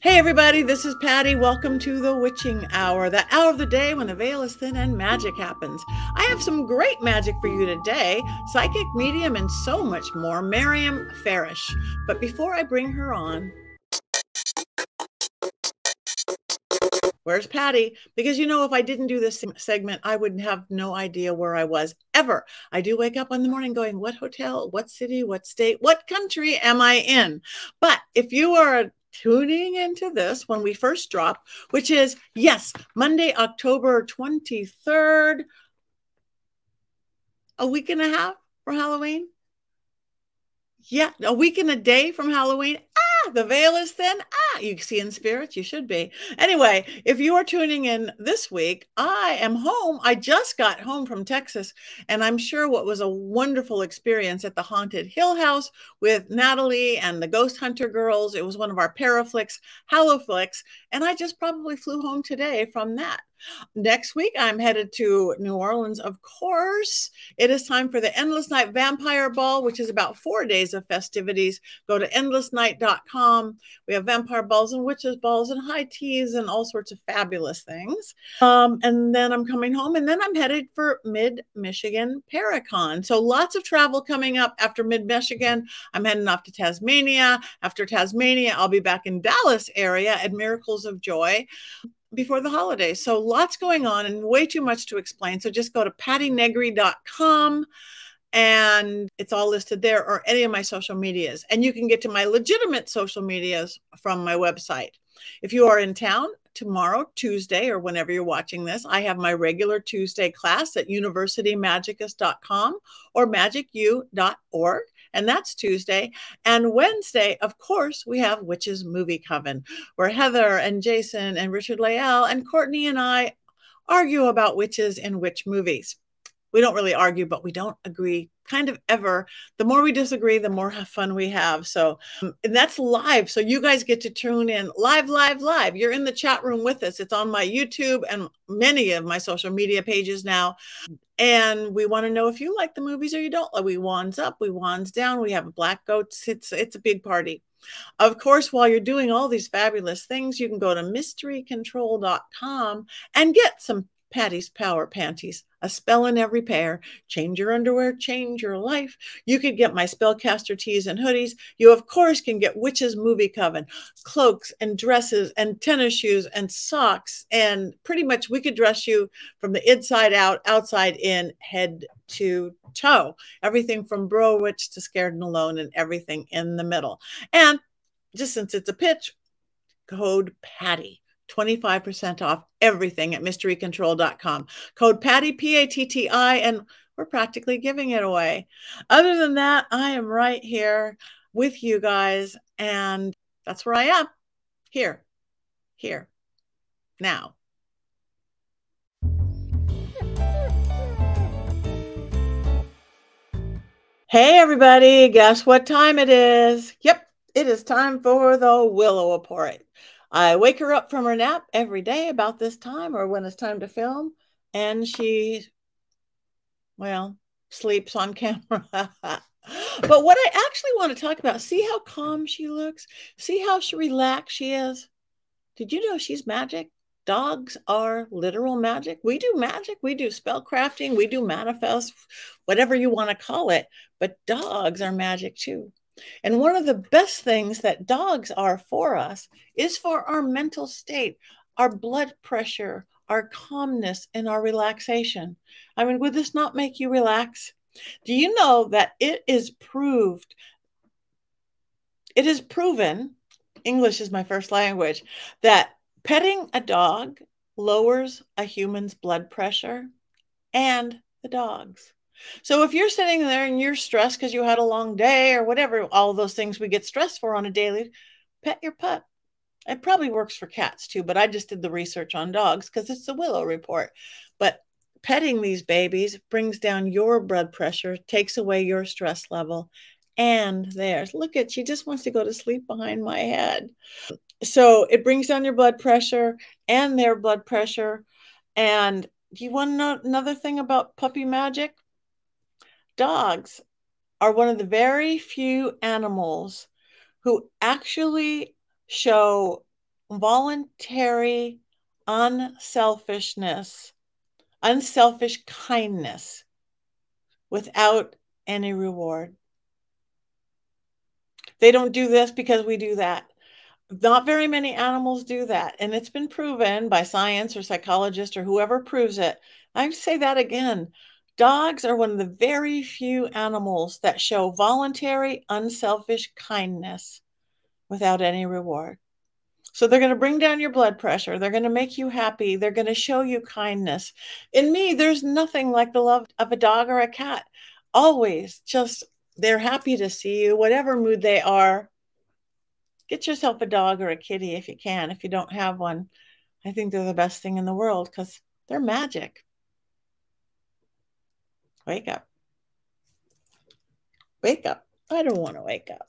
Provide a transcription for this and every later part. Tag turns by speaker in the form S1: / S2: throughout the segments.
S1: Hey, everybody, this is Patti. Welcome to the Witching Hour, the hour of the day when the veil is thin and magic happens. I have some great magic for you today psychic, medium, and so much more. Maryam Faresh. But before I bring her on, Where's Patti? Because you know, if I didn't do this segment, I would have no idea where I was ever. I do wake up in the morning going, What hotel, what city, what state, what country am I in? But if you are tuning into this when we first drop, which is, yes, Monday, October 23rd, a week and a half for Halloween. Yeah, a week and a day from Halloween the veil is thin. Ah, you see in spirits, you should be. Anyway, if you are tuning in this week, I am home. I just got home from Texas, and I'm sure what was a wonderful experience at the Haunted Hill House with Natalie and the Ghost Hunter girls. It was one of our Paraflix, Hallowflix, and I just probably flew home today from that. Next week, I'm headed to New Orleans, of course. It is time for the Endless Night Vampire Ball, which is about four days of festivities. Go to endlessnight.com. We have vampire balls and witches balls and high teas and all sorts of fabulous things. Um, and then I'm coming home, and then I'm headed for Mid Michigan Paracon. So lots of travel coming up after Mid Michigan. I'm heading off to Tasmania. After Tasmania, I'll be back in Dallas area at Miracles of Joy before the holidays. So lots going on and way too much to explain. So just go to pattinegri.com and it's all listed there or any of my social medias. And you can get to my legitimate social medias from my website. If you are in town tomorrow, Tuesday, or whenever you're watching this, I have my regular Tuesday class at universitymagicus.com or magicu.org and that's Tuesday. And Wednesday, of course, we have Witches Movie Coven, where Heather and Jason and Richard Layell and Courtney and I argue about witches in witch movies. We don't really argue, but we don't agree kind of ever. The more we disagree, the more fun we have. So, um, and that's live. So you guys get to tune in live, live, live. You're in the chat room with us. It's on my YouTube and many of my social media pages now. And we want to know if you like the movies or you don't. We wands up, we wands down. We have black goats. It's it's a big party. Of course, while you're doing all these fabulous things, you can go to mysterycontrol.com and get some Patti's Power Panties, a spell in every pair. Change your underwear, change your life. You could get my spellcaster tees and hoodies. You, of course, can get Witches Movie Coven, cloaks and dresses and tennis shoes and socks. And pretty much we could dress you from the inside out, outside in, head to toe. Everything from Bro Witch to Scared and Alone and everything in the middle. And just since it's a pitch, code Patti 25% off everything at mysterycontrol.com. Code Patti, P A T T I, and we're practically giving it away. Other than that, I am right here with you guys, and that's where I am. Here, here, now. Hey, everybody, guess what time it is? Yep, it is time for the Willow Report. I wake her up from her nap every day about this time or when it's time to film, and she, well, sleeps on camera. but what I actually want to talk about, see how calm she looks? See how she relaxed she is? Did you know she's magic? Dogs are literal magic. We do magic, we do spell crafting, we do manifest, whatever you want to call it. But dogs are magic too. And one of the best things that dogs are for us is for our mental state, our blood pressure, our calmness, and our relaxation. I mean, would this not make you relax? Do you know that it is proved, it is proven, English is my first language, that petting a dog lowers a human's blood pressure and the dog's. So if you're sitting there and you're stressed because you had a long day or whatever, all those things we get stressed for on a daily, pet your pup. It probably works for cats too, but I just did the research on dogs because it's the Willow report. But petting these babies brings down your blood pressure, takes away your stress level, and theirs. Look at she just wants to go to sleep behind my head. So it brings down your blood pressure and their blood pressure. And do you want to know another thing about puppy magic? Dogs are one of the very few animals who actually show voluntary unselfishness, unselfish kindness without any reward. They don't do this because we do that. Not very many animals do that. And it's been proven by science or psychologists or whoever proves it. I say that again. Dogs are one of the very few animals that show voluntary, unselfish kindness without any reward. So they're going to bring down your blood pressure. They're going to make you happy. They're going to show you kindness. In me, there's nothing like the love of a dog or a cat. Always just they're happy to see you, whatever mood they are. Get yourself a dog or a kitty if you can. If you don't have one, I think they're the best thing in the world because they're magic. Wake up. Wake up. I don't want to wake up.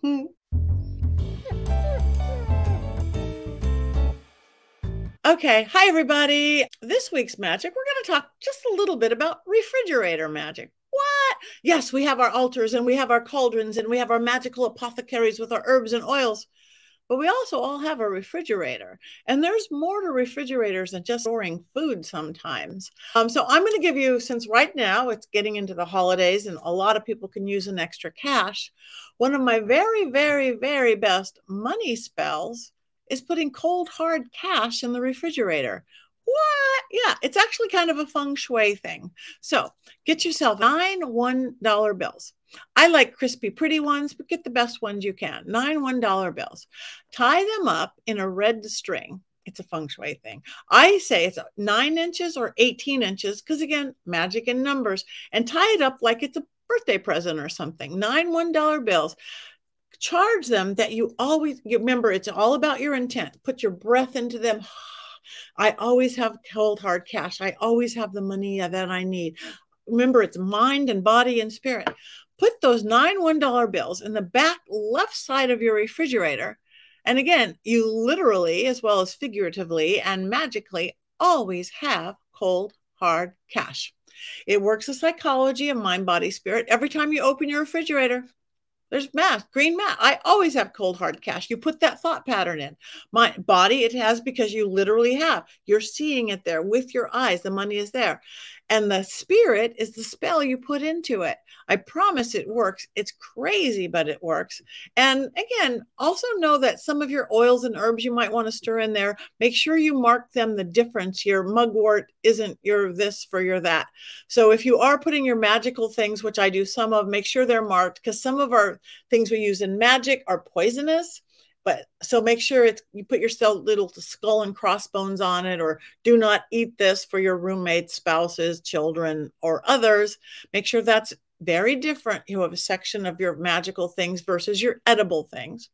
S1: Hmm. Okay, hi everybody. This week's magic, we're going to talk just a little bit about refrigerator magic. What? Yes, we have our altars and we have our cauldrons and we have our magical apothecaries with our herbs and oils. But we also all have a refrigerator, and there's more to refrigerators than just storing food sometimes. Um, so I'm going to give you, since right now it's getting into the holidays and a lot of people can use an extra cash, one of my very, very, very best money spells is putting cold hard cash in the refrigerator. What? Yeah, it's actually kind of a feng shui thing. So get yourself nine $1 bills. I like crispy, pretty ones, but get the best ones you can. Nine $1 bills. Tie them up in a red string. It's a feng shui thing. I say it's nine inches or 18 inches, because again, magic in numbers, and tie it up like it's a birthday present or something. Nine $1 bills charge them that you always remember it's all about your intent put your breath into them i always have cold hard cash i always have the money that i need remember it's mind and body and spirit put those nine one dollar bills in the back left side of your refrigerator and again you literally as well as figuratively and magically always have cold hard cash it works the psychology of mind body spirit every time you open your refrigerator there's math, green math. I always have cold hard cash. You put that thought pattern in. My body, it has because you literally have. You're seeing it there with your eyes. The money is there. And the spirit is the spell you put into it. I promise it works. It's crazy, but it works. And again, also know that some of your oils and herbs you might want to stir in there, make sure you mark them the difference. Your mugwort isn't your this for your that. So if you are putting your magical things, which I do some of, make sure they're marked because some of our things we use in magic are poisonous but so make sure it's you put your little skull and crossbones on it or do not eat this for your roommates spouses children or others. Make sure that's very different you have a section of your magical things versus your edible things.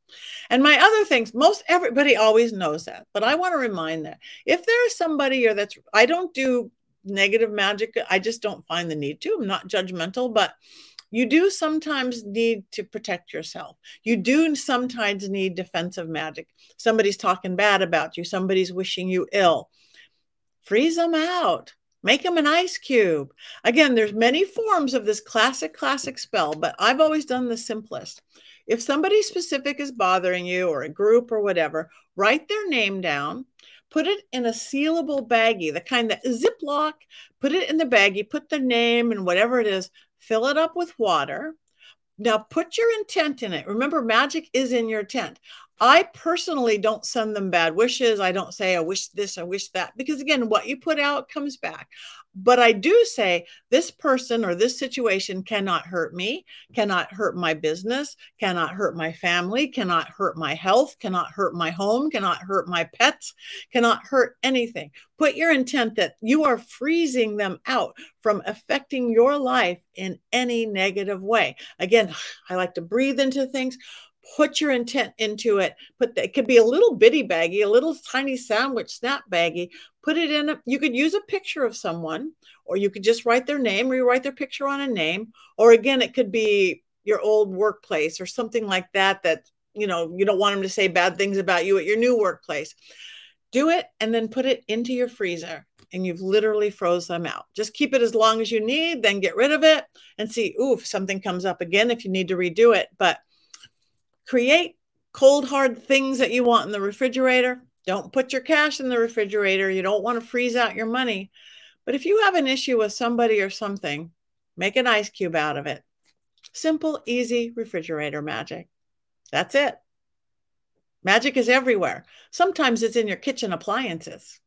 S1: And my other things most everybody always knows that but i want to remind that if there is somebody or that's i don't do negative magic i just don't find the need to i'm not judgmental but you do sometimes need to protect yourself. You do sometimes need defensive magic. Somebody's talking bad about you, somebody's wishing you ill. Freeze them out. Make them an ice cube. Again, there's many forms of this classic classic spell, but I've always done the simplest. If somebody specific is bothering you or a group or whatever, write their name down, put it in a sealable baggie, the kind that Ziploc, put it in the baggie, put the name and whatever it is, fill it up with water. Now put your intent in it. Remember, magic is in your tent. I personally don't send them bad wishes. I don't say, I wish this, I wish that, because again, what you put out comes back. But I do say this person or this situation cannot hurt me, cannot hurt my business, cannot hurt my family, cannot hurt my health, cannot hurt my home, cannot hurt my pets, cannot hurt anything. Put your intent that you are freezing them out from affecting your life in any negative way. Again, I like to breathe into things put your intent into it. Put that, it could be a little bitty baggie, a little tiny sandwich snap baggie. Put it in. A, you could use a picture of someone, or you could just write their name, rewrite their picture on a name, or again, it could be your old workplace or something like that. That you know you don't want them to say bad things about you at your new workplace. Do it and then put it into your freezer and you've literally froze them out. Just keep it as long as you need, then get rid of it and see, ooh, if something comes up again if you need to redo it. But create cold, hard things that you want in the refrigerator. Don't put your cash in the refrigerator. You don't want to freeze out your money. But if you have an issue with somebody or something, make an ice cube out of it. Simple, easy refrigerator magic. That's it. Magic is everywhere. Sometimes it's in your kitchen appliances.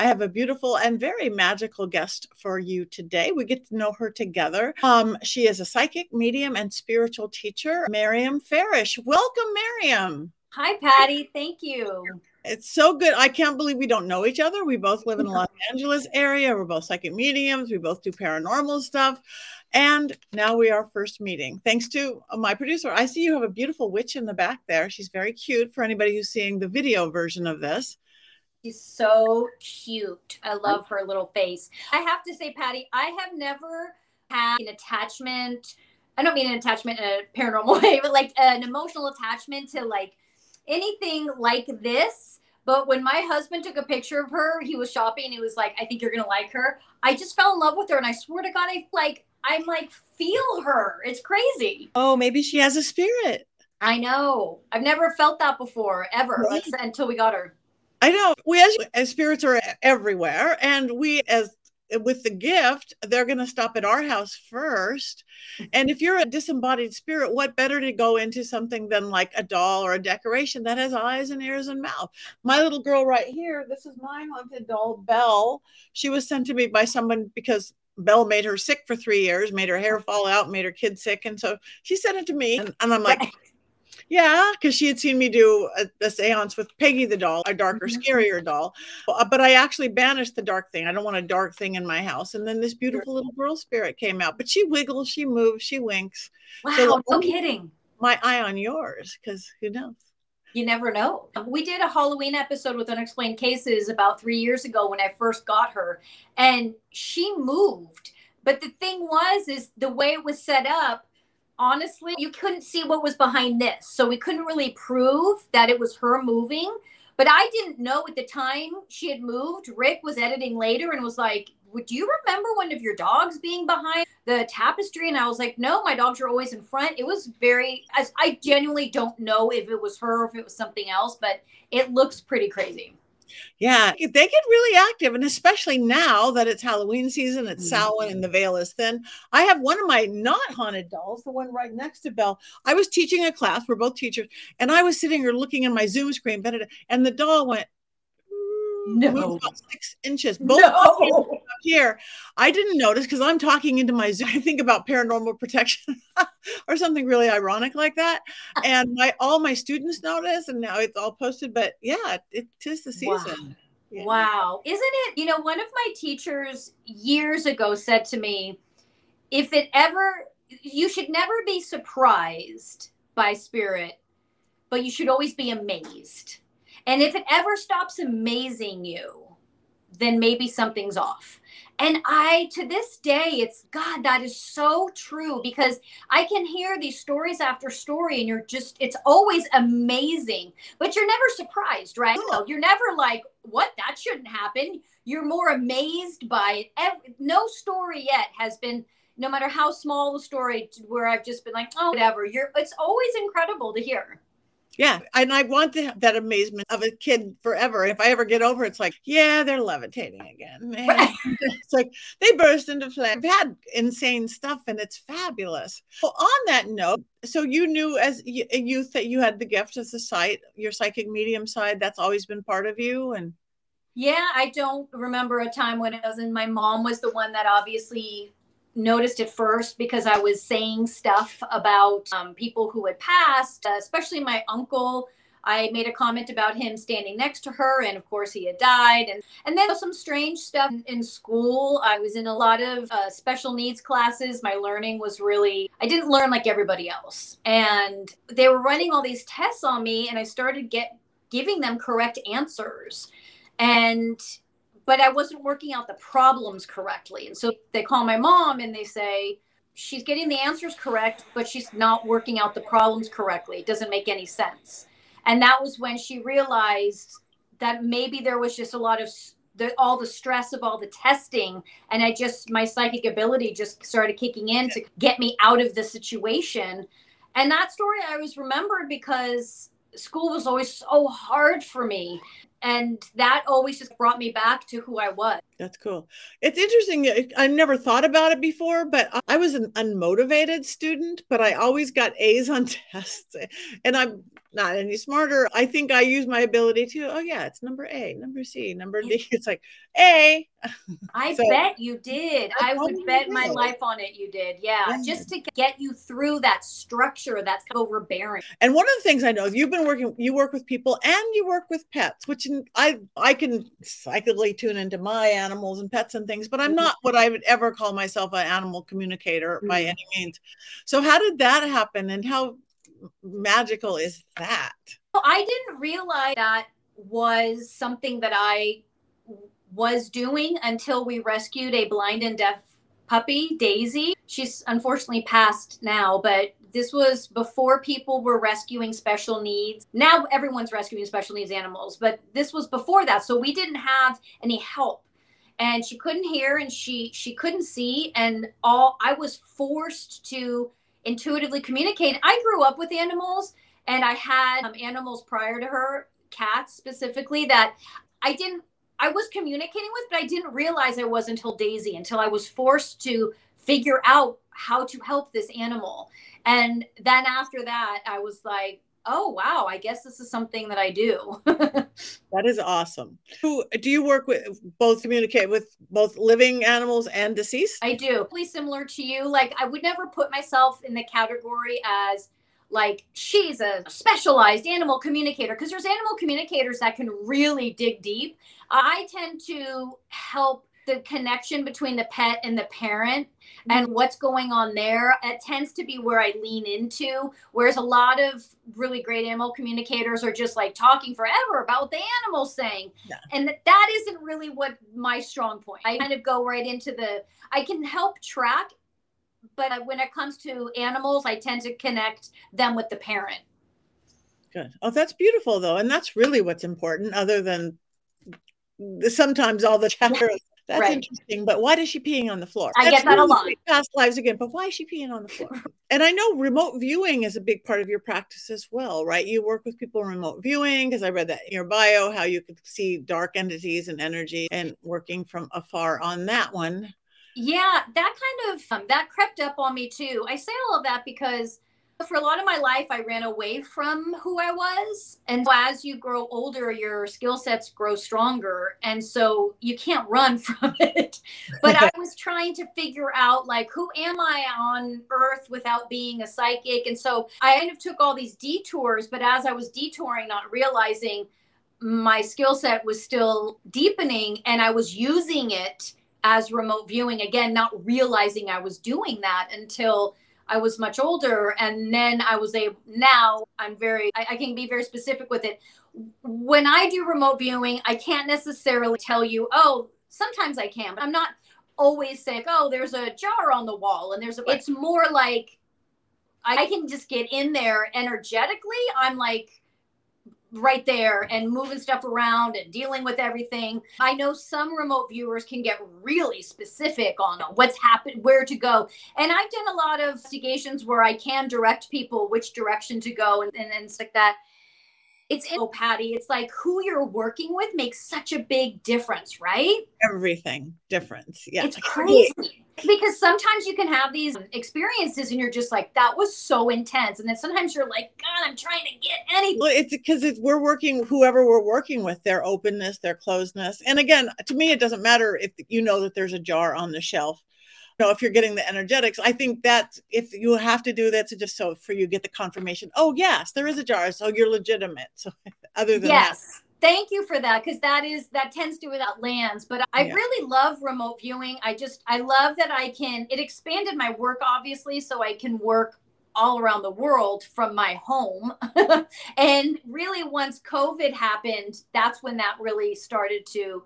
S1: I have a beautiful and very magical guest for you today. We get to know her together. Um, she is a psychic, medium, and spiritual teacher, Maryam Faresh. Welcome, Maryam.
S2: Hi, Patti. Thank you.
S1: It's so good. I can't believe we don't know each other. We both live in the Los Angeles area. We're both psychic mediums. We both do paranormal stuff. And now we are first meeting. Thanks to my producer. I see you have a beautiful witch in the back there. She's very cute for anybody who's seeing the video version of this.
S2: She's so cute. I love her little face. I have to say, Patti, I have never had an attachment. I don't mean an attachment in a paranormal way, but like an emotional attachment to like anything like this. But when my husband took a picture of her, he was shopping. He was like, "I think you're gonna like her." I just fell in love with her, and I swear to God, I like, I'm like, feel her. It's crazy.
S1: Oh, maybe she has a spirit.
S2: I know. I've never felt that before, ever, right. until we got her.
S1: I know we as, as spirits are everywhere, and we as with the gift, they're going to stop at our house first. And if you're a disembodied spirit, what better to go into something than like a doll or a decoration that has eyes and ears and mouth? My little girl right here, this is my haunted doll, Belle. She was sent to me by someone because Belle made her sick for three years, made her hair fall out, made her kids sick. And so she sent it to me. And, and I'm like, yeah, because she had seen me do a, a, seance with Peggy the doll, a darker, mm-hmm. scarier doll. Uh, but I actually banished the dark thing. I don't want a dark thing in my house. And then this beautiful little girl spirit came out. But she wiggles, she moves, she winks.
S2: Wow, so, no kidding.
S1: My eye on yours, because who knows?
S2: You never know. We did a Halloween episode with Unexplained Cases about three years ago when I first got her, and she moved. But the thing was, is the way it was set up honestly, you couldn't see what was behind this. So we couldn't really prove that it was her moving. But I didn't know at the time she had moved. Rick was editing later and was like, Would you remember one of your dogs being behind the tapestry? And I was like, No, my dogs are always in front. It was very, I genuinely don't know if it was her or if it was something else, but it looks pretty crazy.
S1: Yeah, they get really active. And especially now that it's Halloween season, it's mm-hmm. Samhain and the veil is thin. I have one of my not haunted dolls, the one right next to Belle. I was teaching a class, we're both teachers, and I was sitting here looking in my Zoom screen, and the doll went,
S2: no.
S1: six inches. Both no. Here. I didn't notice because I'm talking into my Zoom. I think about paranormal protection or something really ironic like that. And my all my students notice, and now it's all posted. But yeah, it is the season.
S2: Wow. Yeah. wow. Isn't it? You know, one of my teachers years ago said to me, if it ever, you should never be surprised by spirit, but you should always be amazed and if it ever stops amazing you, then maybe something's off. And I, to this day, it's God, that is so true because I can hear these stories after story and you're just, it's always amazing, but you're never surprised, right? No, you're never like, what? That shouldn't happen. You're more amazed by it. Every, no story yet has been, no matter how small the story, where I've just been like, oh, whatever. You're, it's always incredible to hear.
S1: Yeah. And I want to have that amazement of a kid forever. If I ever get over, it's like, yeah, they're levitating again. it's like they burst into flame. I've had insane stuff and it's fabulous. Well, on that note, so you knew as a youth that you had the gift as the sight, your psychic medium side, that's always been part of you. And
S2: yeah, I don't remember a time when it wasn't. My mom was the one that obviously noticed it first because I was saying stuff about um, people who had passed, uh, especially my uncle. I made a comment about him standing next to her, and of course he had died. And and then some strange stuff in school. I was in a lot of uh, special needs classes. My learning was really I didn't learn like everybody else, and they were running all these tests on me, and I started get giving them correct answers, and but I wasn't working out the problems correctly. And so they call my mom and they say, she's getting the answers correct, but she's not working out the problems correctly. It doesn't make any sense. And that was when she realized that maybe there was just a lot of the all the stress of all the testing and i just my psychic ability just started kicking in to get me out of the situation and that story i always remembered because school was always so hard for me and that always just brought me back to who I was.
S1: That's cool. It's interesting. Eh, I never thought about it before, but I was an unmotivated student, but I always got A's on tests. Eh, and I'm not any smarter. I think I use my ability to, oh, yeah, it's number A, number C, number D. It's like A.
S2: I so, bet you did. I would bet did. my life on it. You did. Yeah. yeah. Just to get you through that structure that's overbearing.
S1: And one of the things I know is you've been working, you work with people and you work with pets, which I, I can psychically tune into my animals and pets and things, but I'm mm-hmm. not what I would ever call myself an animal communicator mm-hmm. by any means. So how did that happen and how magical is that?
S2: I didn't realize that was something that I was doing until we rescued a blind and deaf puppy, Daisy. She's unfortunately passed now, but this was before people were rescuing special needs. Now everyone's rescuing special needs animals, but this was before that. So we didn't have any help. And she couldn't hear and she she couldn't see and all I was forced to intuitively communicate. I grew up with animals and I had um, animals prior to her, cats specifically, that I didn't, I was communicating with, but I didn't realize I was until Daisy, until I was forced to figure out how to help this animal. And then after that, I was like, oh wow i guess this is something that i do.
S1: That is awesome. Who do you work with both communicate with both living animals and deceased?
S2: I do really similar to you like i would never put myself in the category as like she's a specialized animal communicator because there's animal communicators that can really dig deep. I tend to help the connection between the pet and the parent and mm-hmm. what's going on there it tends to be where i lean into whereas a lot of really great animal communicators are just like talking forever about what the animal's saying yeah. and that isn't really what my strong point i kind of go right into the i can help track but when it comes to animals i tend to connect them with the parent
S1: good oh that's beautiful though and that's really what's important other than sometimes all the chatter that's right. interesting. But why is she peeing on the floor?
S2: I
S1: That's
S2: get that really a lot.
S1: Past lives again, but why is she peeing on the floor? and I know remote viewing is a big part of your practice as well, right? You work with people in remote viewing because I read that in your bio how you could see dark entities and energy and working from afar on that one.
S2: Yeah, that kind of um, that crept up on me too. I say all of that because for a lot of my life, I ran away from who I was. And as you grow older, your skill sets grow stronger. And so you can't run from it. But I was trying to figure out, like, who am I on earth without being a psychic? And so I kind of took all these detours. But as I was detouring, not realizing my skill set was still deepening and I was using it as remote viewing again, not realizing I was doing that until I was much older. And then I was able, now I'm very, I, I can be very specific with it. When I do remote viewing, I can't necessarily tell you, oh, sometimes I can, but I'm not always saying, oh, there's a jar on the wall. And there's a, it's more like I can just get in there energetically. I'm like, right there and moving stuff around and dealing with everything. I know some remote viewers can get really specific on what's happened, where to go. And I've done a lot of investigations where I can direct people which direction to go and, and, and like that. It's oh, Patti, it's like who you're working with makes such a big difference, right?
S1: Everything difference. Yeah.
S2: It's crazy because sometimes you can have these experiences and you're just like that was so intense. And then sometimes you're like god i'm trying to get anything
S1: well it's because it's, we're working whoever we're working with their openness their closeness. And again to me it doesn't matter if you know that there's a jar on the shelf. You know if you're getting the energetics i think that if you have to do that to just so for you get the confirmation oh yes there is a jar so you're legitimate. So other than
S2: yes. that, thank you for that because that is that tends to without lands but i yeah. really love remote viewing i just i love that i can it expanded my work obviously so i can work all around the world from my home and really once covid happened that's when that really started to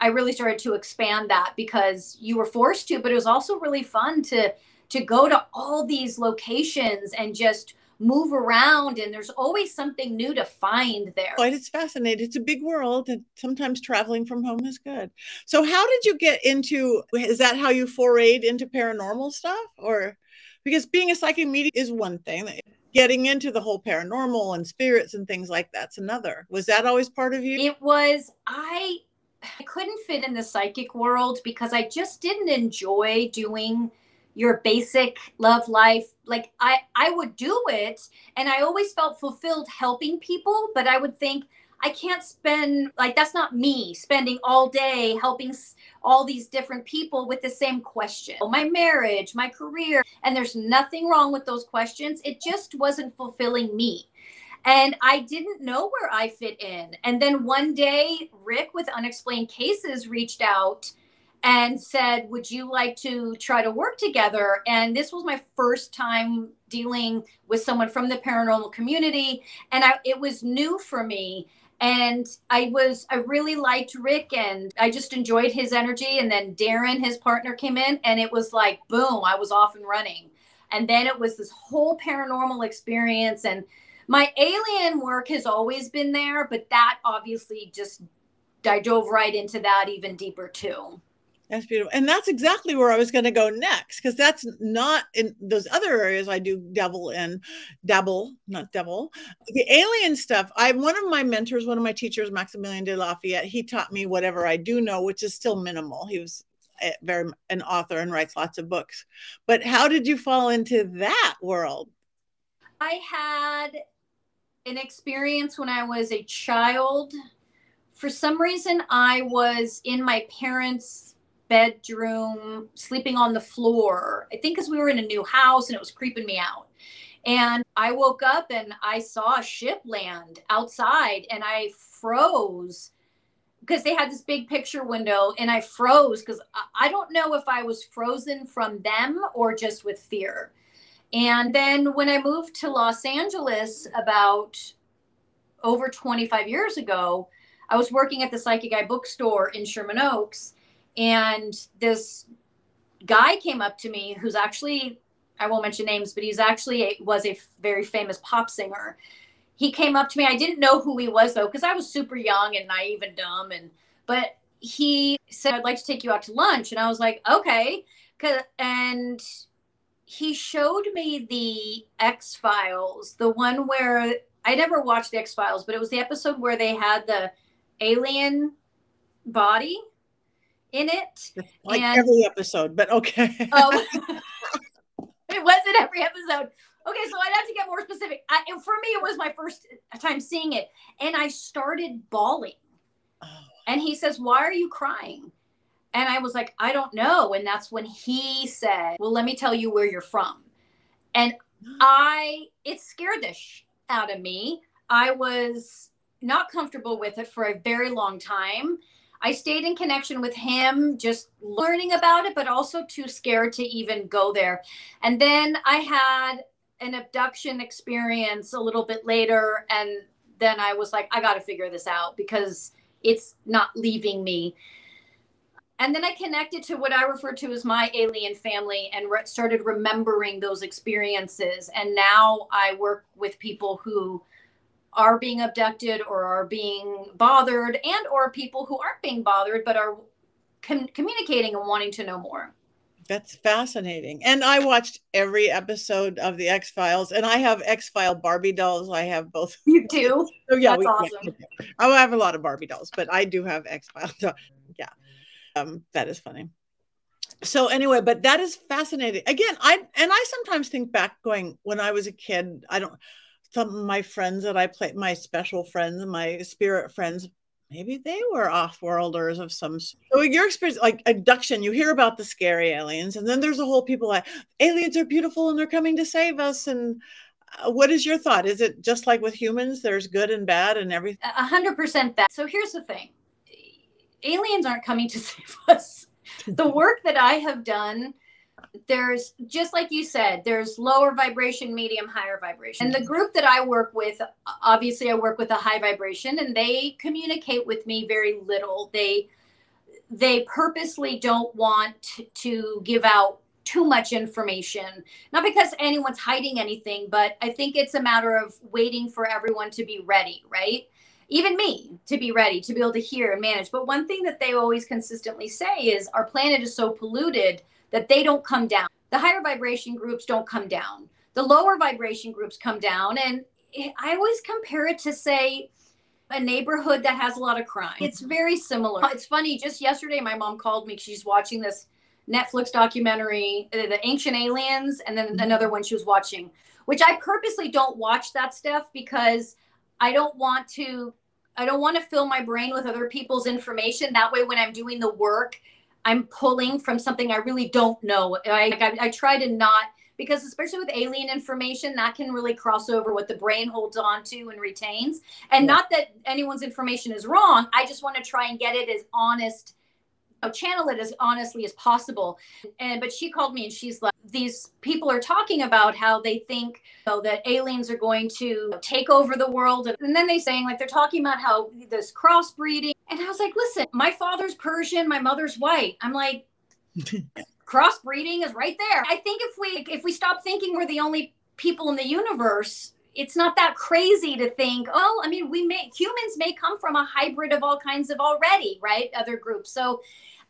S2: i really started to expand that because you were forced to but it was also really fun to to go to all these locations and just move around and there's always something new to find there.
S1: Right, it's fascinating. It's a big world and sometimes traveling from home is good. So how did you get into is that how you forayed into paranormal stuff or because being a psychic medium is one thing getting into the whole paranormal and spirits and things like that's another was that always part of you
S2: it was i i couldn't fit in the psychic world because i just didn't enjoy doing your basic love life like i i would do it. And i always felt fulfilled helping people but i would think i can't spend like that's not me spending all day helping all these different people with the same question. My marriage my career and there's nothing wrong with those questions. It just wasn't fulfilling me. And I didn't know where I fit in. And then one day, Rick with Unexplained Cases reached out and said, Would you like to try to work together? And this was my first time dealing with someone from the paranormal community. And I, it was new for me. And I was, I really liked Rick and I just enjoyed his energy. And then Darren, his partner, came in and it was like, boom, I was off and running. And then it was this whole paranormal experience. And my alien work has always been there, but that obviously just, I dove right into that even deeper too.
S1: That's beautiful. And that's exactly where I was going to go next because that's not in those other areas I do devil in, dabble, not devil. The alien stuff, I one of my mentors, one of my teachers, Maximilian de Lafayette, he taught me whatever I do know, which is still minimal. He was eh, very an author and writes lots of books. But how did you fall into that world?
S2: I had an experience when I was a child. For some reason, I was in my parents' bedroom, sleeping on the floor. I think because we were in a new house and it was creeping me out. And I woke up and I saw a ship land outside and I froze because they had this big picture window and I froze because I don't know if I was frozen from them or just with fear. And then when I moved to Los Angeles about over 25 years ago, I was working at the Psychic Eye bookstore in Sherman Oaks and this guy came up to me who's actually I won't mention names, but he's actually a, was a very famous pop singer. He came up to me. I didn't know who he was though, because I was super young and naive and dumb. And but he said, "I'd like to take you out to lunch," and I was like, "Okay." And he showed me the X Files, the one where I never watched the X Files, but it was the episode where they had the alien body in it.
S1: Like and, every episode, but okay.
S2: oh, it wasn't every episode. Okay, so I'd have to get more specific. I, for me, it was my first time seeing it, and I started bawling. Oh. And he says, "Why are you crying?" And I was like, "I don't know." And that's when he said, "Well, let me tell you where you're from." And I, it scared the sh- out of me. I was not comfortable with it for a very long time I stayed in connection with him, just learning about it, but also too scared to even go there. And then I had an abduction experience a little bit later. And then I was like, I got to figure this out because it's not leaving me. And then I connected to what I refer to as my alien family and re- started remembering those experiences. And now I work with people who are being abducted or are being bothered and or people who aren't being bothered but are com- communicating and wanting to know more.
S1: That's fascinating. And i watched every episode of the x files and i have x file barbie dolls. I have both.
S2: You do?
S1: Oh yeah that's we, awesome. yeah, i have a lot of barbie dolls but i do have x file yeah. Um that is funny. So anyway but that is fascinating. Again i and i sometimes think back going when i was a kid i don't some of my friends that I play, my special friends, my spirit friends, maybe they were off-worlders of some sort. so your experience like abduction you hear about the scary aliens and then there's a whole people like aliens are beautiful and they're coming to save us and uh, what is your thought? Is it just like with humans there's good and bad and everything
S2: a hundred percent that. So here's the thing. Aliens aren't coming to save us. The work that i have done there's just like you said there's lower vibration medium higher vibration and the group that i work with obviously i work with a high vibration and they communicate with me very little they they purposely don't want to give out too much information. Not because anyone's hiding anything, but I think it's a matter of waiting for everyone to be ready, right? Even me to be ready to be able to hear and manage. But one thing that they always consistently say is our planet is so polluted that they don't come down. The higher vibration groups don't come down. The lower vibration groups come down. And I always compare it to, say, a neighborhood that has a lot of crime. It's very similar. It's funny. Just yesterday, my mom called me. She's watching this Netflix documentary, uh, The Ancient Aliens, and then another one she was watching, which I purposely don't watch that stuff because I don't want to. I don't want to fill my brain with other people's information. That way, when I'm doing the work, I'm pulling from something I really don't know. I, I, I try to not because especially with alien information that can really cross over what the brain holds on to and retains and yeah. not that anyone's information is wrong i just want to try and get it as honest channel it as honestly as possible and but she called me and she's like these people are talking about how they think you know, that aliens are going to take over the world and then they saying like they're talking about how this crossbreeding and i was like listen my father's persian my mother's white i'm like crossbreeding is right there. I think if we if we stop thinking we're the only people in the universe, it's not that crazy to think, oh, I mean, we may humans may come from a hybrid of all kinds of already, right? Other groups. So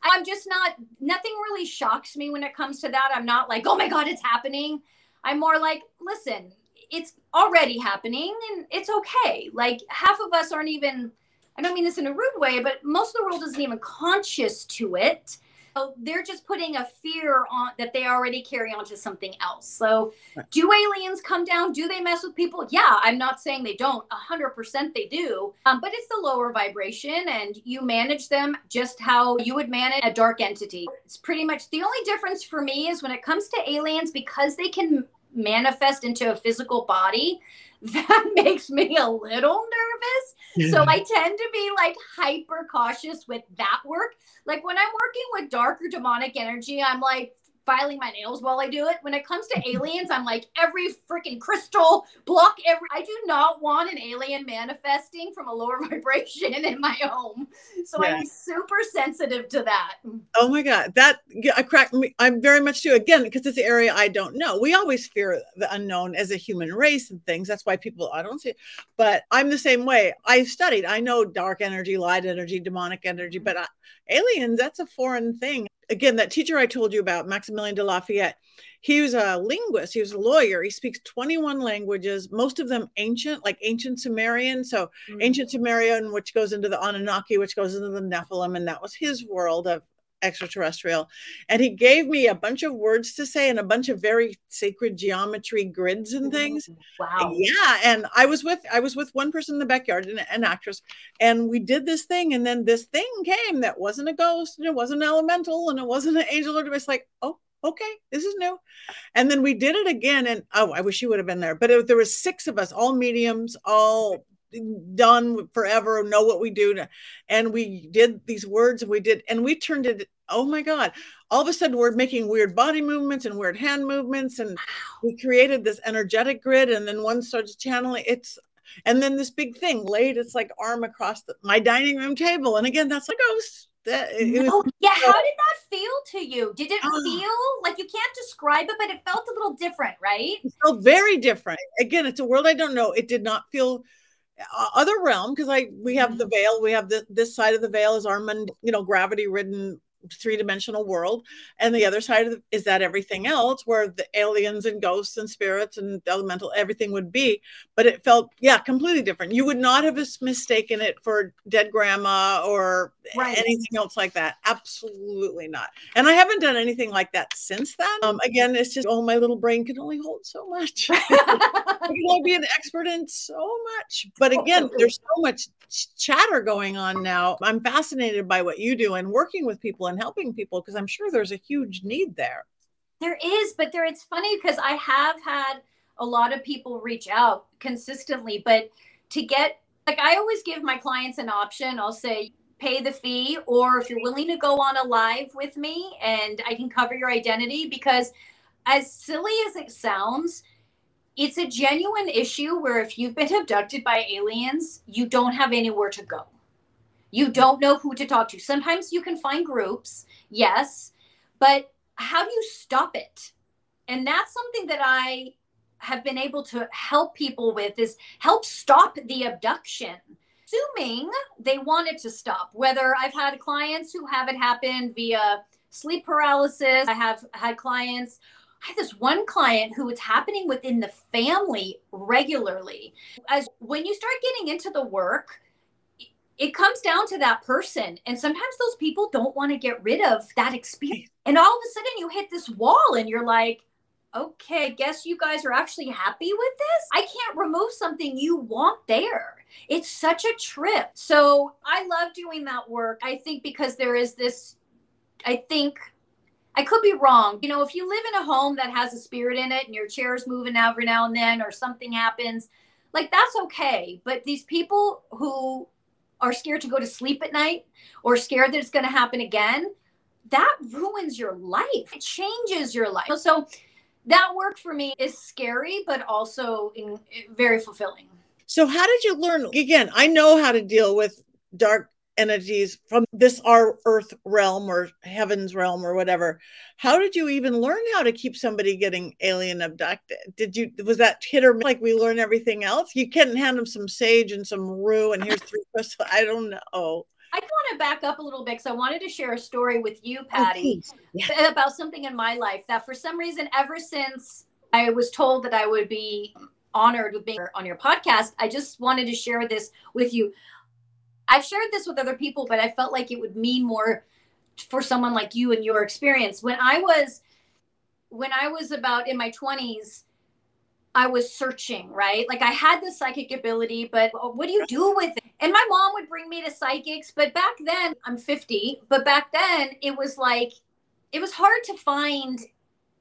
S2: I'm just not nothing really shocks me when it comes to that. I'm not like, oh my God, it's happening. I'm more like, listen, it's already happening and it's okay. Like half of us aren't even I don't mean this in a rude way, but most of the world isn't even conscious to it. So they're just putting a fear on that they already carry on to something else. So do aliens come down? Do they mess with people? Yeah, I'm not saying they don't. A hundred percent they do. Um, but it's the lower vibration and you manage them just how you would manage a dark entity. It's pretty much the only difference for me is when it comes to aliens, because they can manifest into a physical body, that makes me a little nervous. So mm-hmm. I tend to be like hyper cautious with that work. Like when I'm working with dark or demonic energy, I'm like, filing my nails while I do it. When it comes to aliens, I'm like every freaking crystal block every I do not want an alien manifesting from a lower vibration in my home. So yes. I'm super sensitive to that.
S1: Oh my god. That I crack me I'm very much too again because it's the area I don't know. We always fear the unknown as a human race and things. That's why people I don't see it. But I'm the same way. I studied. I know dark energy, light energy, demonic energy, but I, aliens that's a foreign thing again, that teacher I told you about, Maximilian de Lafayette, he was a linguist, he was a lawyer. He speaks 21 languages, most of them ancient, like ancient Sumerian. So, mm-hmm. ancient Sumerian, which goes into the Anunnaki, which goes into the Nephilim, and that was his world of extraterrestrial. And he gave me a bunch of words to say and a bunch of very sacred geometry grids and things.
S2: Wow.
S1: Yeah. And I was with I was with one person in the backyard, an, an actress, and we did this thing. And then this thing came that wasn't a ghost and it wasn't an elemental and it wasn't an angel. It was like, oh, okay, this is new. And then we did it again. And oh, I wish you would have been there. But it, there was six of us, all mediums, all done forever, know what we do. And we did these words and we did, and we turned it, oh my God. All of a sudden, we're making weird body movements and weird hand movements. And we created this energetic grid. And then one starts channeling. It's, and then this big thing laid its like arm across the, my dining room table. And again, that's like ghost. That,
S2: no, was, yeah. How did that feel to you? Did it uh, feel like you can't describe it, but it felt a little different, right?
S1: It felt very different. Again, it's a world I don't know. It did not feel other realm because I we have the mm-hmm. veil, we have the this side of the veil is our you know gravity ridden three dimensional world, and the other side the, is that everything else where the aliens and ghosts and spirits and elemental everything would be. But it felt yeah completely different. You would not have mistaken it for dead grandma or right. anything else like that. Absolutely not. And I haven't done anything like that since then. Um, again, it's just oh my little brain can only hold so much. I can only be an expert in so much. But again, there's so much chatter going on now. I'm fascinated by what you do and working with people and helping people because I'm sure there's a huge need there.
S2: There is, but there it's funny because I have had a lot of people reach out consistently, but to get like I always give my clients an option. I'll say pay the fee or if you're willing to go on a live with me and I can cover your identity because as silly as it sounds, it's a genuine issue where if you've been abducted by aliens, you don't have anywhere to go. You don't know who to talk to. Sometimes you can find groups, yes, but how do you stop it? And that's something that I have been able to help people with is help stop the abduction assuming they wanted to stop whether i've had clients who have it happen via sleep paralysis i have had clients I had this one client who it's happening within the family regularly. As when you start getting into the work, it comes down to that person. And sometimes those people don't want to get rid of that experience. And all of a sudden you hit this wall and you're like, okay, I guess you guys are actually happy with this. I can't remove something you want there. It's such a trip. So I love doing that work. I think because there is this, I think I could be wrong. You know, if you live in a home that has a spirit in it and your chair is moving every now and then or something happens, like that's okay. But these people who are scared to go to sleep at night or scared that it's going to happen again, that ruins your life. It changes your life. So that work for me is scary, but also in, very fulfilling.
S1: So, how did you learn? Again, I know how to deal with dark entities from this our earth realm or heaven's realm or whatever. How did you even learn how to keep somebody getting alien abducted? Did you was that hit or like we learn everything else? You can't hand them some sage and some rue and here's three crystals. I don't know.
S2: I want to back up a little bit because I wanted to share a story with you, oh, Patti, oh, yeah. about something in my life that for some reason, ever since I was told that I would be honored with being on your podcast, I just wanted to share this with you. I've shared this with other people, but I felt like it would mean more for someone like you and your experience. When I was when I was about in my 20s, I was searching, right? Like I had the psychic ability, but what do you do with it? And my mom would bring me to psychics, but back then, I'm 50, but back then it was like it was hard to find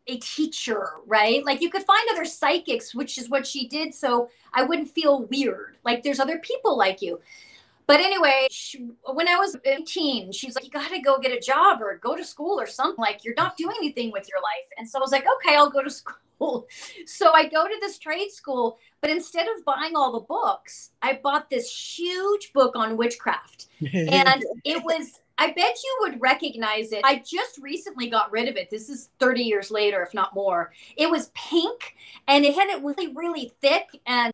S2: a teacher, right? Like you could find other psychics, which is what she did so I wouldn't feel weird. Like there's other people like you. But anyway, she, when I was 18, she's like, you got to go get a job or go to school or something. Like, you're not doing anything with your life. And so I was like, okay, I'll go to school. So I go to this trade school, but instead of buying all the books, I bought this huge book on witchcraft. and it was, I bet you would recognize it. I just recently got rid of it. This is 30 years later, if not more. It was pink and it had it really, really thick. And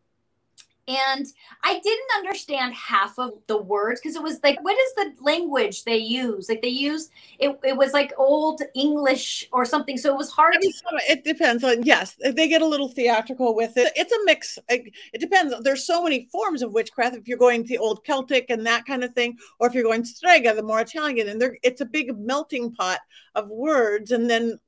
S2: and I didn't understand half of the words because it was like, what is the language they use? Like they use it, it was like old English or something. So it was hard.
S1: to- it depends on, yes, they get a little theatrical with it. It's a mix. It depends. There's so many forms of witchcraft. If you're going to the old Celtic and that kind of thing, or if you're going to Strega, the more Italian, and there, it's a big melting pot of words. And then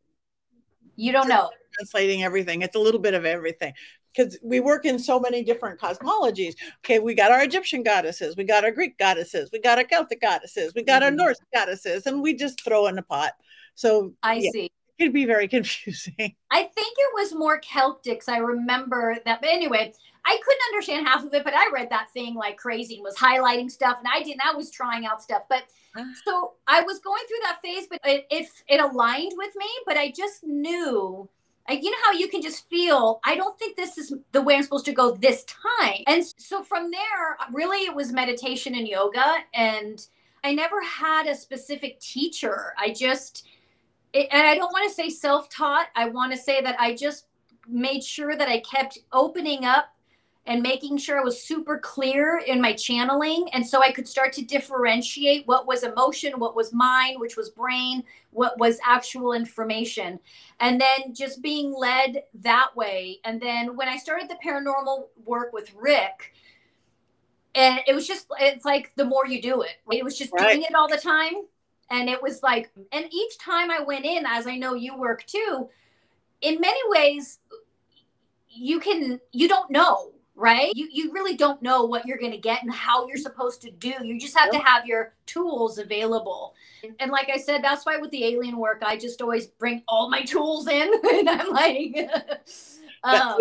S2: you don't know
S1: translating everything. It's a little bit of everything because we work in so many different cosmologies. Okay, we got our Egyptian goddesses, we got our Greek goddesses, we got our Celtic goddesses, we got mm-hmm. our Norse goddesses, and we just throw in a pot. So
S2: I yeah, see.
S1: It could be very confusing.
S2: I think it was more Celtics. I remember that. But anyway, I couldn't understand half of it, but I read that thing like crazy and was highlighting stuff, and I didn't. I was trying out stuff, but ah. so I was going through that phase, but it, it, it aligned with me. But I just knew you know how you can just feel, I don't think this is the way I'm supposed to go this time. And so from there, uh, really, it was meditation and yoga. And I never had a specific teacher. I just, it, and I don't want to say self taught, I want to say that I just made sure that I kept opening up and making sure I was super clear in my channeling. And so I could start to differentiate what was emotion, what was mind, which was brain, what was actual information. And then just being led that way. And then when I started the paranormal work with Rick, and it was just, it's like the more you do it, right? it was just right. doing it all the time. And it was like, and each time I went in, as I know you work too, in many ways, you can, you don't know right? You you really don't know what you're going to get and how you're supposed to do. You just have yep. to have your tools available. And, and, like I said, that's why with the alien work, I just always bring all my tools in, and I'm like.
S1: um,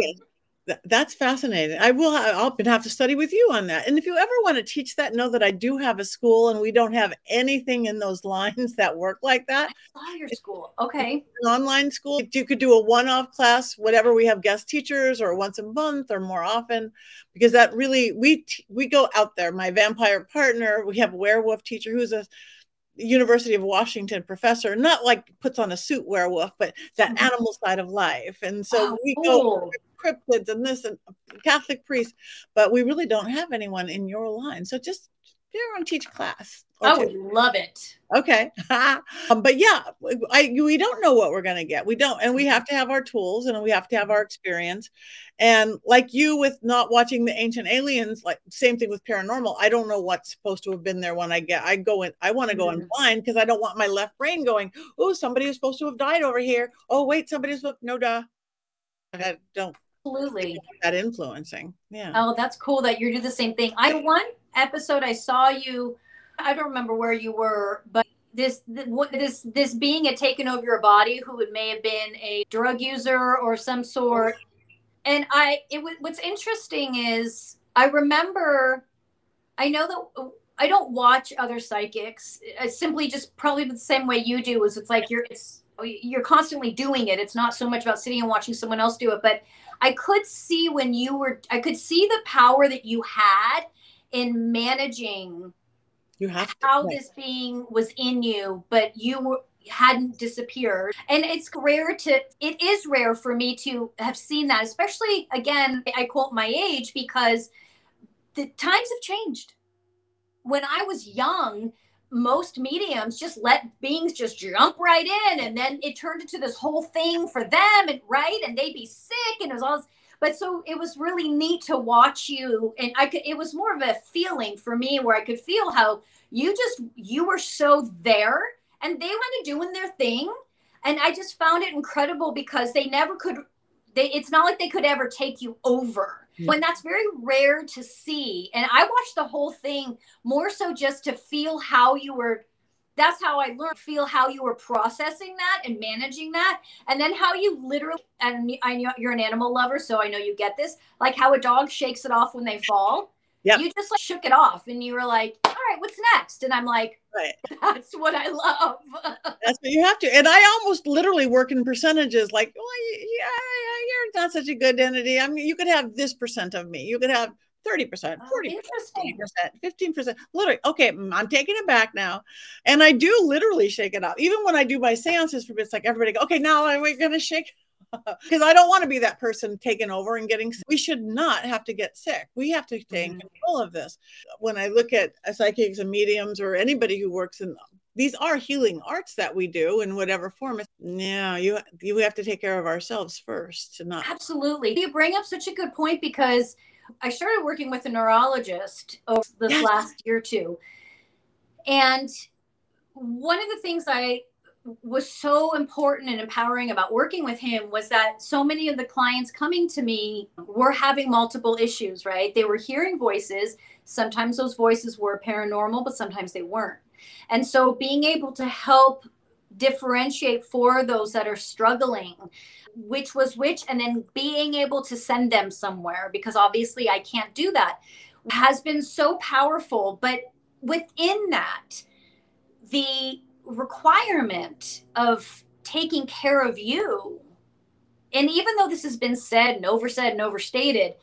S1: that's fascinating. I will. I'll have to study with you on that. And if you ever want to teach that, know that I do have a school, and we don't have anything in those lines that work like that.
S2: I your school. Okay.
S1: An online school. You could do a one-off class, whatever. We have guest teachers, or once a month, or more often, because that really we we go out there. My vampire partner. We have a werewolf teacher who's a University of Washington professor, not like puts on a suit werewolf, but that mm-hmm. animal side of life. And so oh, we cool. Cryptids and this and Catholic priests, but we really don't have anyone in your line. So just you're on teach class.
S2: I would love it.
S1: Okay. um, but yeah, I, we don't know what we're going to get. We don't. And we have to have our tools and we have to have our experience. And like you with not watching the ancient aliens, like same thing with paranormal. I don't know what's supposed to have been there when I get, I go in, I want to go mm-hmm. in blind because I don't want my left brain going, oh, somebody was supposed to have died over here. Oh, wait, somebody's, look, no duh. I don't
S2: absolutely.
S1: That influencing. Yeah.
S2: Oh that's cool that you do the same thing. I one episode i saw you i don't remember where you were but this this this being had taken over your body who it may have been a drug user or some sort. And i it was, what's interesting is i remember i know that i don't watch other psychics. I simply just probably the same way you do is it's like you're it's you're constantly doing it it's not so much about sitting and watching someone else do it but i could see when you were i could see the power that you had in managing
S1: you have
S2: to, how this being was in you, but you were, hadn't disappeared. And it's rare to, it is rare for me to have seen that, especially again, I quote my age because the times have changed. When I was young, most mediums just let beings just jump right in and then it turned into this whole thing for them and right and they'd be sick and it was all this but so it was really neat to watch you and i could it was more of a feeling for me where i could feel how you just you were so there and they went to doing their thing and i just found it incredible because they never could they it's not like they could ever take you over. When that's very rare to see. And i watched the whole thing more so just to feel how you were that's how I learned feel how you were processing that and managing that, and then how you literally and I know you're an animal lover, so I know you get this, like how a dog shakes it off when they fall. Yeah, you just like shook it off, and you were like, "All right, what's next?" And I'm like, right. "That's what I love."
S1: that's what you have to. And I almost literally work in percentages. Like, well, yeah, you're not such a good entity. I mean, you could have this percent of me. You could have 30%, 40%, 15%, 15%. Literally, okay, mm, I'm taking it back now. And I do literally shake it up. Even when I do my seances for bits, like everybody go, okay, now we're going to shake because I don't want to be that person taking over and getting sick. We should not have to get sick. We have to take mm-hmm. control of this. When I look at psychics and mediums or anybody who works in them, these are healing arts that we do in whatever form. Yeah, you you have to take care of ourselves first to not
S2: Absolutely. You bring up such a good point because I started working with a neurologist over this yes. last year too. And one of the things I was so important and empowering about working with him was that so many of the clients coming to me were having multiple issues, right? They were hearing voices. Sometimes those voices were paranormal, but sometimes they weren't. And so being able to help differentiate for those that are struggling which was which and then being able to send them somewhere because obviously I can't do that has been so powerful but within that the requirement of taking care of you and even though this has been said and oversaid and overstated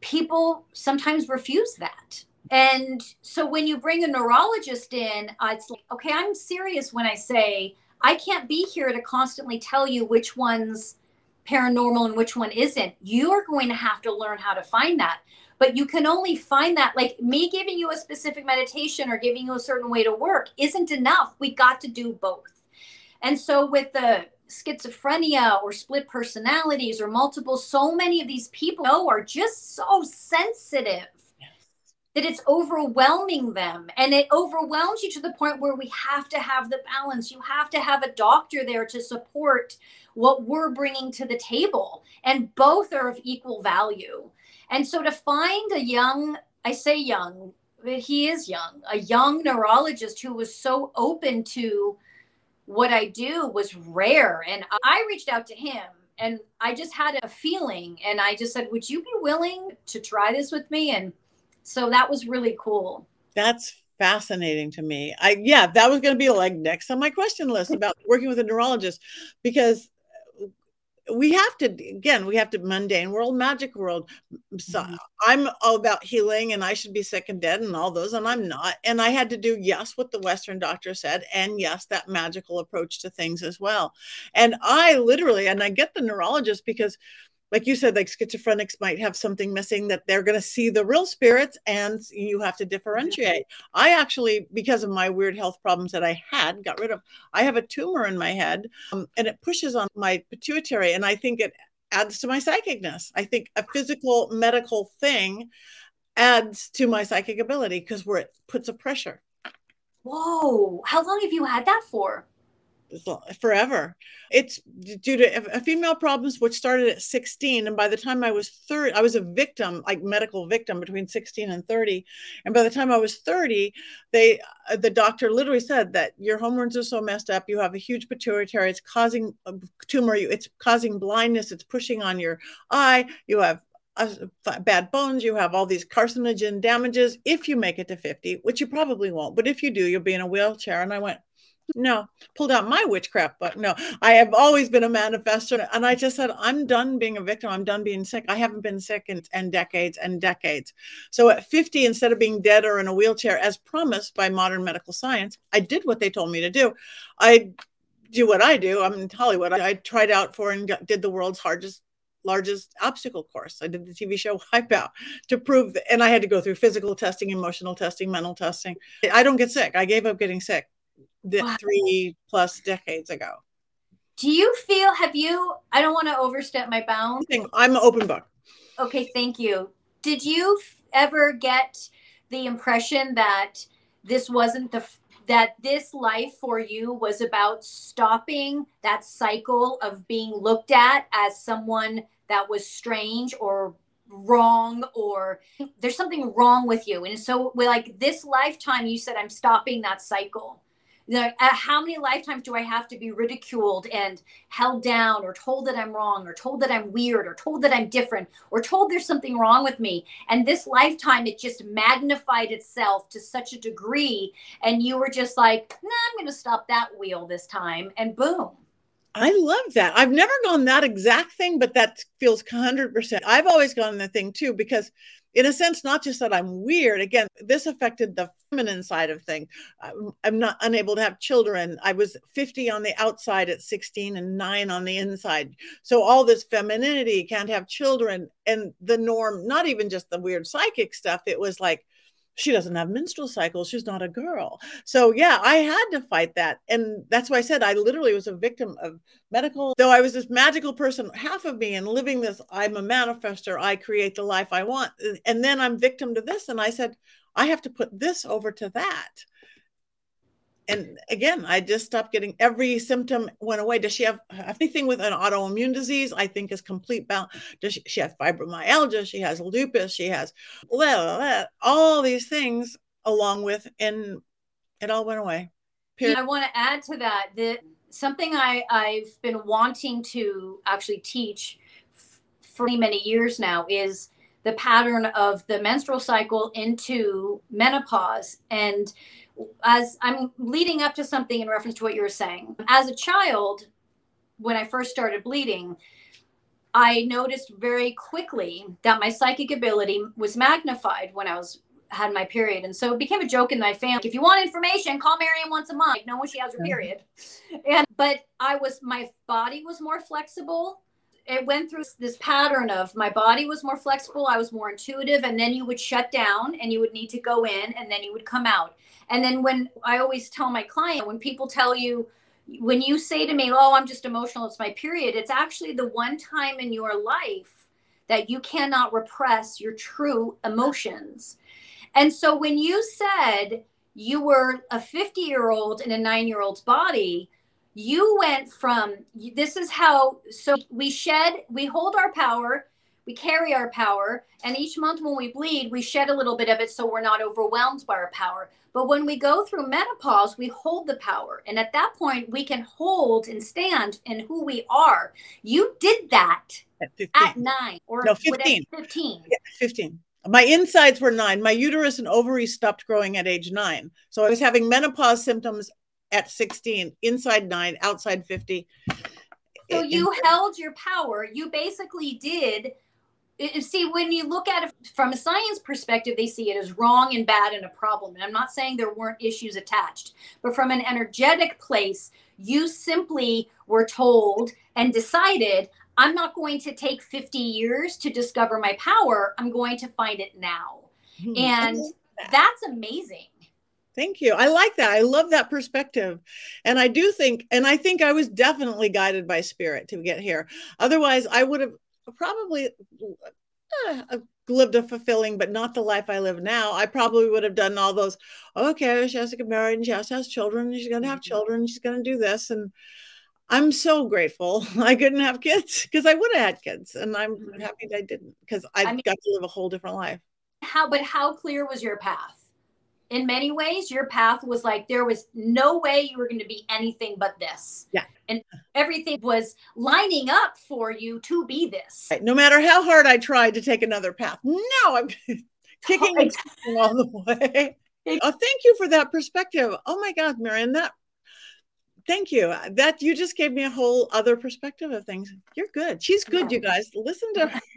S2: people sometimes refuse that and so when you bring a neurologist in uh, it's like okay i'm serious when i say I can't be here to constantly tell you which one's paranormal and which one isn't. You are going to have to learn how to find that. But you can only find that, like me giving you a specific meditation or giving you a certain way to work isn't enough. We got to do both. And so with the schizophrenia or split personalities or multiple, so many of these people know are just so sensitive that it's overwhelming them. And it overwhelms you to the point where we have to have the balance. You have to have a doctor there to support what we're bringing to the table. And both are of equal value and so to find a young i say young but he is young a young neurologist who was so open to what i do was rare and i reached out to him and i just had a feeling and i just said would you be willing to try this with me and so that was really cool.
S1: That's fascinating to me. I yeah, that was going to be like next on my question list about working with a neurologist because we have to again we have to mundane world magic world. So mm-hmm. i'm all about healing and i should be sick and dead and all those and i'm not. And i had to do yes what the western doctor said and yes that magical approach to things as well. And i literally and i get the neurologist because like you said, like schizophrenics might have something missing that they're going to see the real spirits and you have to differentiate. I actually, because of my weird health problems that I had, got rid of, I have a tumor in my head um, and it pushes on my pituitary. And I think it adds to my psychicness. I think a physical medical thing adds to my psychic ability because where it puts a pressure.
S2: Whoa. How long have you had that for?
S1: Forever. It's due to female problems, which started at 16. And by the time I was 30, I was a victim, like medical victim between 16 and 30. And by the time I was 30, they, uh, the doctor literally said that your hormones are so messed up. You have a huge pituitary. It's causing a tumor. It's causing blindness. It's pushing on your eye. You have uh, bad bones, you have all these carcinogen damages if you make it to 50, which you probably won't. But if you do, you'll be in a wheelchair. And I went, no, pulled out my witchcraft book. No, I have always been a manifester. And I just said, I'm done being a victim. I'm done being sick. I haven't been sick in, in decades and decades. So at 50, instead of being dead or in a wheelchair, as promised by modern medical science, I did what they told me to do. I do what I do. I'm in Hollywood. I, I tried out for and got, did the world's hardest largest obstacle course. I did the TV show Wipeout to prove and I had to go through physical testing, emotional testing, mental testing. I don't get sick. I gave up getting sick wow. three plus decades ago.
S2: Do you feel, have you, I don't want to overstep my bounds.
S1: I'm an open book.
S2: Okay, thank you. Did you ever get the impression that this wasn't the, that this life for you was about stopping that cycle of being looked at as someone that was strange or wrong or there's something wrong with you and so like this lifetime you said i'm stopping that cycle you know, how many lifetimes do I have to be ridiculed and held down or told that I'm wrong or told that I'm weird or told that I'm different or told there's something wrong with me? And this lifetime, it just magnified itself to such a degree. And you were just like, nah, I'm going to stop that wheel this time. And boom.
S1: I love that. I've never gone that exact thing, but that feels 100%. I've always gone the thing too, because in a sense, not just that I'm weird. Again, this affected the feminine side of things. I'm not unable to have children. I was 50 on the outside at 16 and nine on the inside. So all this femininity can't have children. And the norm, not even just the weird psychic stuff, it was like, she doesn't have menstrual cycles. She's not a girl. So, yeah, I had to fight that. And that's why I said I literally was a victim of medical, though I was this magical person, half of me, and living this, I'm a manifester. I create the life I want. And then I'm victim to this. And I said, I have to put this over to that and again, I just stopped getting every symptom went away. Does she have anything with an autoimmune disease? I think is complete balance. Does she, she have fibromyalgia? She has lupus. She has blah, blah, blah, all these things along with, and it all went away.
S2: Period. I want to add to that that something I, I've been wanting to actually teach for many years now is the pattern of the menstrual cycle into menopause and as I'm leading up to something in reference to what you were saying. As a child, when I first started bleeding, I noticed very quickly that my psychic ability was magnified when I was had my period. And so it became a joke in my family. If you want information, call Maryam once a month. Like, know when she has her mm-hmm. period. And but I was my body was more flexible. It went through this pattern of my body was more flexible, I was more intuitive, and then you would shut down and you would need to go in and then you would come out. And then when I always tell my client, when people tell you, when you say to me, Oh, I'm just emotional, it's my period, it's actually the one time in your life that you cannot repress your true emotions. And so when you said you were a 50 year old in a nine year old's body, you went from this is how, so we shed, we hold our power, we carry our power, and each month when we bleed, we shed a little bit of it so we're not overwhelmed by our power. But when we go through menopause, we hold the power. And at that point, we can hold and stand in who we are. You did that at, at nine or
S1: no, 15.
S2: 15.
S1: Yeah, 15. My insides were nine. My uterus and ovaries stopped growing at age nine. So I was having menopause symptoms at 16, inside nine, outside 50.
S2: So you held your power. You basically did. See, when you look at it from a science perspective, they see it as wrong and bad and a problem. And I'm not saying there weren't issues attached, but from an energetic place, you simply were told and decided I'm not going to take 50 years to discover my power. I'm going to find it now. Mm-hmm. And that's amazing.
S1: Thank you. I like that. I love that perspective. And I do think, and I think I was definitely guided by spirit to get here. Otherwise, I would have probably uh, lived a fulfilling, but not the life I live now. I probably would have done all those, okay, she has to get married and she has to have children. She's going to have mm-hmm. children. She's going to do this. And I'm so grateful I couldn't have kids because I would have had kids. And I'm mm-hmm. happy I didn't because I've I mean, got to live a whole different life.
S2: How, but how clear was your path? In many ways your path was like there was no way you were going to be anything but this.
S1: Yeah.
S2: And everything was lining up for you to be this.
S1: No matter how hard i tried to take another path no i'm kicking oh, all the way. Oh thank you for that perspective. Oh my god Maryam that thank you. That you just gave me a whole other perspective of things. You're good. She's good you guys. Listen to her.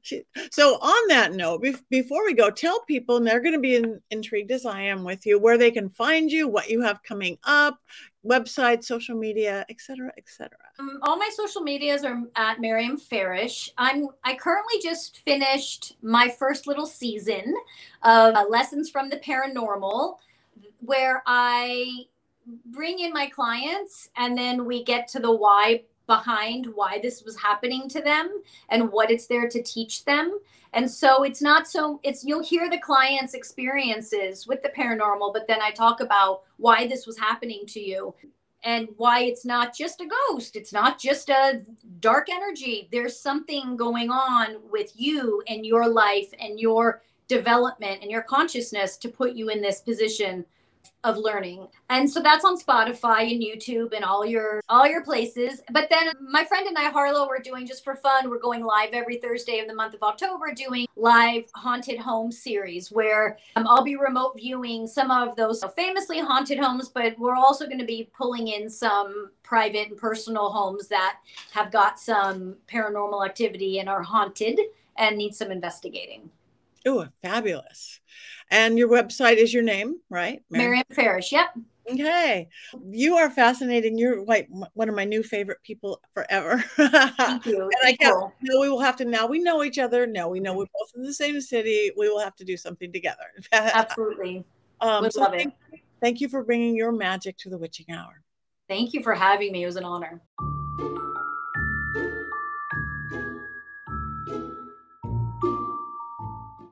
S1: She, so on that note be- before we go tell people and they're going to be in, intrigued as i am with you where they can find you what you have coming up website social media etc etc
S2: um, all my social medias are at Maryam Faresh. I'm i currently just finished my first little season of uh, lessons from the paranormal where i bring in my clients and then we get to the why behind why this was happening to them and what it's there to teach them. And so it's not so it's you'll hear the clients experiences with the paranormal but then i talk about why this was happening to you and why it's not just a ghost. It's not just a dark energy. There's something going on with you and your life and your development and your consciousness to put you in this position of learning. And so that's on Spotify and YouTube and all your all your places. But then my friend and I Harlow we're doing just for fun. We're going live every Thursday of the month of October doing live haunted home series where um, I'll be remote viewing some of those famously haunted homes, but we're also going to be pulling in some private and personal homes that have got some paranormal activity and are haunted and need some investigating.
S1: Oh, fabulous. And your website is your name, right?
S2: Maryam Faresh. Yep.
S1: Okay. You are fascinating. You're like one of my new favorite people forever.
S2: Thank you. and I
S1: can't, cool. no, we will have to, now we know each other. Now we know we're both in the same city. We will have to do something together.
S2: Absolutely.
S1: um, Would so love thank, it. Thank you for bringing your magic to the witching hour.
S2: Thank you for having me. It was an honor.